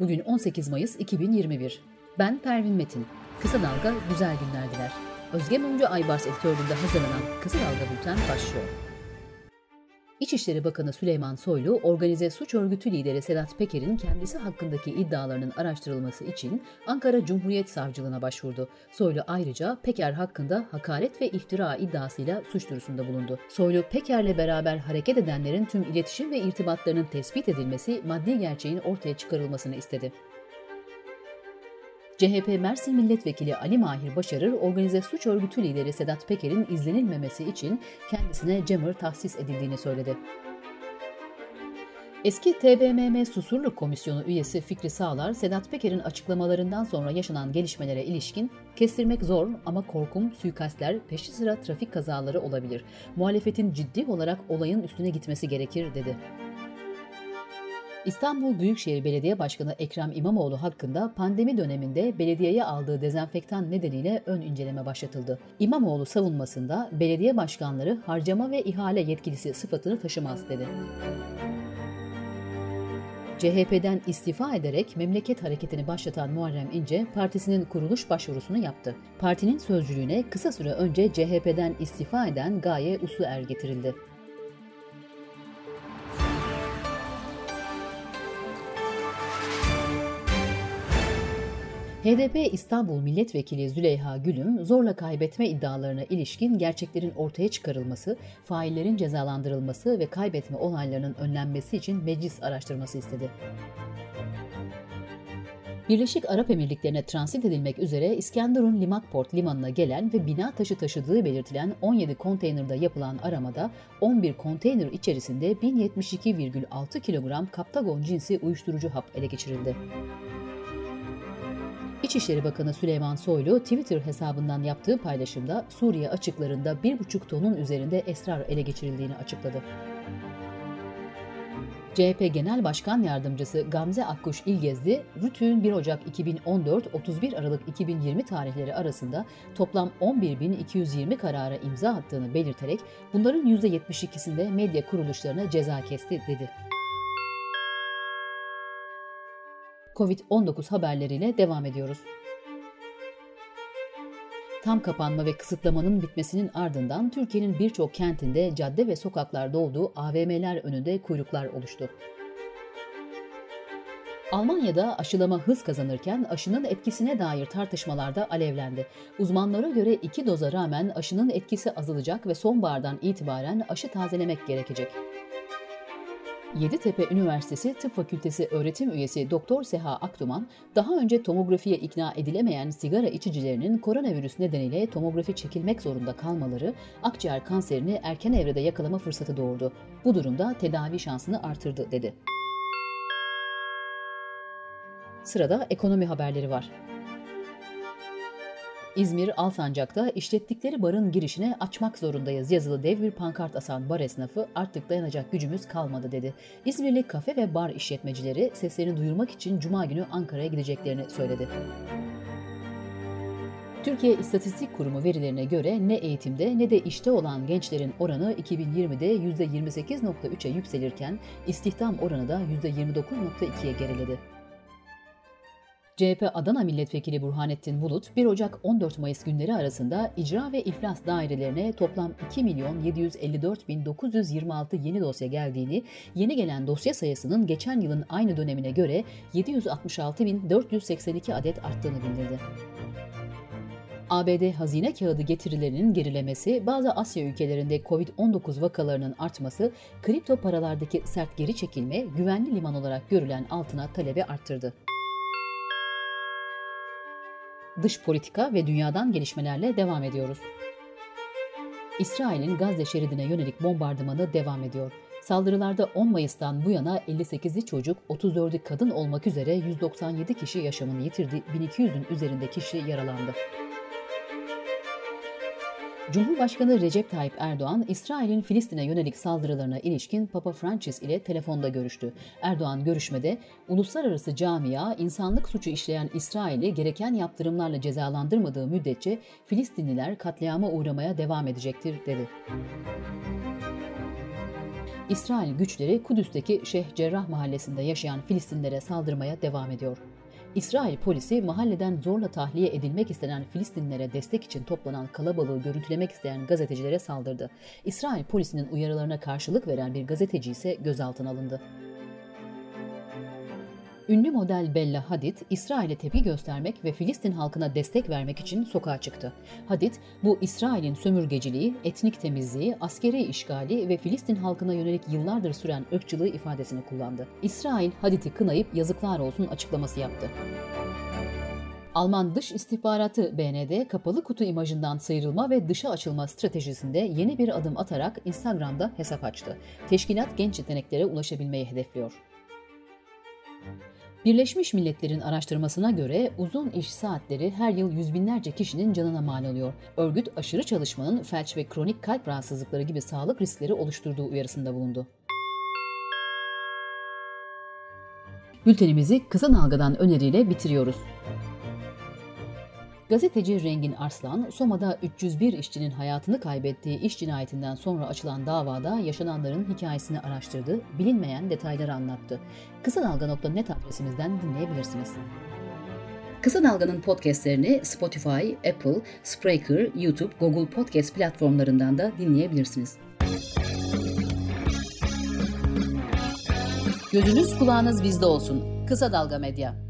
Bugün 18 Mayıs 2021. Ben Pervin Metin. Kısa Dalga güzel günler diler. Özge Mumcu Aybars editörlüğünde hazırlanan Kısa Dalga Bülten başlıyor. İçişleri Bakanı Süleyman Soylu, organize suç örgütü lideri Sedat Peker'in kendisi hakkındaki iddialarının araştırılması için Ankara Cumhuriyet Savcılığına başvurdu. Soylu ayrıca Peker hakkında hakaret ve iftira iddiasıyla suç duyurusunda bulundu. Soylu, Peker'le beraber hareket edenlerin tüm iletişim ve irtibatlarının tespit edilmesi, maddi gerçeğin ortaya çıkarılmasını istedi. CHP Mersin Milletvekili Ali Mahir Başarır, organize suç örgütü lideri Sedat Peker'in izlenilmemesi için kendisine Cemır tahsis edildiğini söyledi. Eski TBMM Susurluk Komisyonu üyesi Fikri Sağlar, Sedat Peker'in açıklamalarından sonra yaşanan gelişmelere ilişkin kestirmek zor ama korkum suikastler, peşi sıra trafik kazaları olabilir. Muhalefetin ciddi olarak olayın üstüne gitmesi gerekir dedi. İstanbul Büyükşehir Belediye Başkanı Ekrem İmamoğlu hakkında pandemi döneminde belediyeye aldığı dezenfektan nedeniyle ön inceleme başlatıldı. İmamoğlu savunmasında belediye başkanları harcama ve ihale yetkilisi sıfatını taşımaz dedi. CHP'den istifa ederek memleket hareketini başlatan Muharrem İnce partisinin kuruluş başvurusunu yaptı. Partinin sözcülüğüne kısa süre önce CHP'den istifa eden Gaye Usluer getirildi. HDP İstanbul Milletvekili Züleyha Gülüm, zorla kaybetme iddialarına ilişkin gerçeklerin ortaya çıkarılması, faillerin cezalandırılması ve kaybetme olaylarının önlenmesi için meclis araştırması istedi. Birleşik Arap Emirlikleri'ne transit edilmek üzere İskenderun Limakport limanına gelen ve bina taşı taşıdığı belirtilen 17 konteynerda yapılan aramada 11 konteyner içerisinde 1072,6 kilogram kaptagon cinsi uyuşturucu hap ele geçirildi. İçişleri Bakanı Süleyman Soylu Twitter hesabından yaptığı paylaşımda Suriye açıklarında 1,5 tonun üzerinde esrar ele geçirildiğini açıkladı. CHP Genel Başkan Yardımcısı Gamze Akkuş İlgezdi, Rütü'nün 1 Ocak 2014-31 Aralık 2020 tarihleri arasında toplam 11.220 karara imza attığını belirterek bunların %72'sinde medya kuruluşlarına ceza kesti dedi. Covid-19 haberleriyle devam ediyoruz. Tam kapanma ve kısıtlamanın bitmesinin ardından Türkiye'nin birçok kentinde cadde ve sokaklarda olduğu AVM'ler önünde kuyruklar oluştu. Almanya'da aşılama hız kazanırken aşının etkisine dair tartışmalarda alevlendi. Uzmanlara göre iki doza rağmen aşının etkisi azalacak ve sonbahardan itibaren aşı tazelemek gerekecek. Yeditepe Üniversitesi Tıp Fakültesi öğretim üyesi Doktor Seha Aktuman, daha önce tomografiye ikna edilemeyen sigara içicilerinin koronavirüs nedeniyle tomografi çekilmek zorunda kalmaları akciğer kanserini erken evrede yakalama fırsatı doğurdu. Bu durumda tedavi şansını artırdı dedi. Sırada ekonomi haberleri var. İzmir Alsancak'ta işlettikleri barın girişine açmak zorundayız yazılı dev bir pankart asan bar esnafı artık dayanacak gücümüz kalmadı dedi. İzmirli kafe ve bar işletmecileri seslerini duyurmak için cuma günü Ankara'ya gideceklerini söyledi. Türkiye İstatistik Kurumu verilerine göre ne eğitimde ne de işte olan gençlerin oranı 2020'de %28.3'e yükselirken istihdam oranı da %29.2'ye geriledi. CHP Adana Milletvekili Burhanettin Bulut, 1 Ocak 14 Mayıs günleri arasında icra ve iflas dairelerine toplam 2 milyon 754 bin 926 yeni dosya geldiğini, yeni gelen dosya sayısının geçen yılın aynı dönemine göre 766 bin 482 adet arttığını bildirdi. ABD hazine kağıdı getirilerinin gerilemesi, bazı Asya ülkelerinde Covid-19 vakalarının artması, kripto paralardaki sert geri çekilme, güvenli liman olarak görülen altına talebi arttırdı dış politika ve dünyadan gelişmelerle devam ediyoruz. İsrail'in Gazze şeridine yönelik bombardımanı devam ediyor. Saldırılarda 10 Mayıs'tan bu yana 58'i çocuk, 34'ü kadın olmak üzere 197 kişi yaşamını yitirdi, 1200'ün üzerinde kişi yaralandı. Cumhurbaşkanı Recep Tayyip Erdoğan, İsrail'in Filistin'e yönelik saldırılarına ilişkin Papa Francis ile telefonda görüştü. Erdoğan görüşmede, uluslararası camia insanlık suçu işleyen İsrail'i gereken yaptırımlarla cezalandırmadığı müddetçe Filistinliler katliama uğramaya devam edecektir, dedi. İsrail güçleri Kudüs'teki Şeyh Cerrah mahallesinde yaşayan Filistinlere saldırmaya devam ediyor. İsrail polisi mahalleden zorla tahliye edilmek istenen Filistinlere destek için toplanan kalabalığı görüntülemek isteyen gazetecilere saldırdı. İsrail polisinin uyarılarına karşılık veren bir gazeteci ise gözaltına alındı. Ünlü model Bella Hadid, İsrail'e tepki göstermek ve Filistin halkına destek vermek için sokağa çıktı. Hadid, bu İsrail'in sömürgeciliği, etnik temizliği, askeri işgali ve Filistin halkına yönelik yıllardır süren ırkçılığı ifadesini kullandı. İsrail, Hadid'i kınayıp yazıklar olsun açıklaması yaptı. Alman Dış İstihbaratı BND kapalı kutu imajından sıyrılma ve dışa açılma stratejisinde yeni bir adım atarak Instagram'da hesap açtı. Teşkilat genç yeteneklere ulaşabilmeyi hedefliyor. Birleşmiş Milletler'in araştırmasına göre uzun iş saatleri her yıl yüz binlerce kişinin canına mal oluyor. Örgüt aşırı çalışmanın felç ve kronik kalp rahatsızlıkları gibi sağlık riskleri oluşturduğu uyarısında bulundu. Bültenimizi kısa dalgadan öneriyle bitiriyoruz. Gazeteci Rengin Arslan, Soma'da 301 işçinin hayatını kaybettiği iş cinayetinden sonra açılan davada yaşananların hikayesini araştırdı, bilinmeyen detayları anlattı. Kısa Dalga.net adresimizden dinleyebilirsiniz. Kısa Dalga'nın podcastlerini Spotify, Apple, Spreaker, YouTube, Google Podcast platformlarından da dinleyebilirsiniz. Gözünüz kulağınız bizde olsun. Kısa Dalga Medya.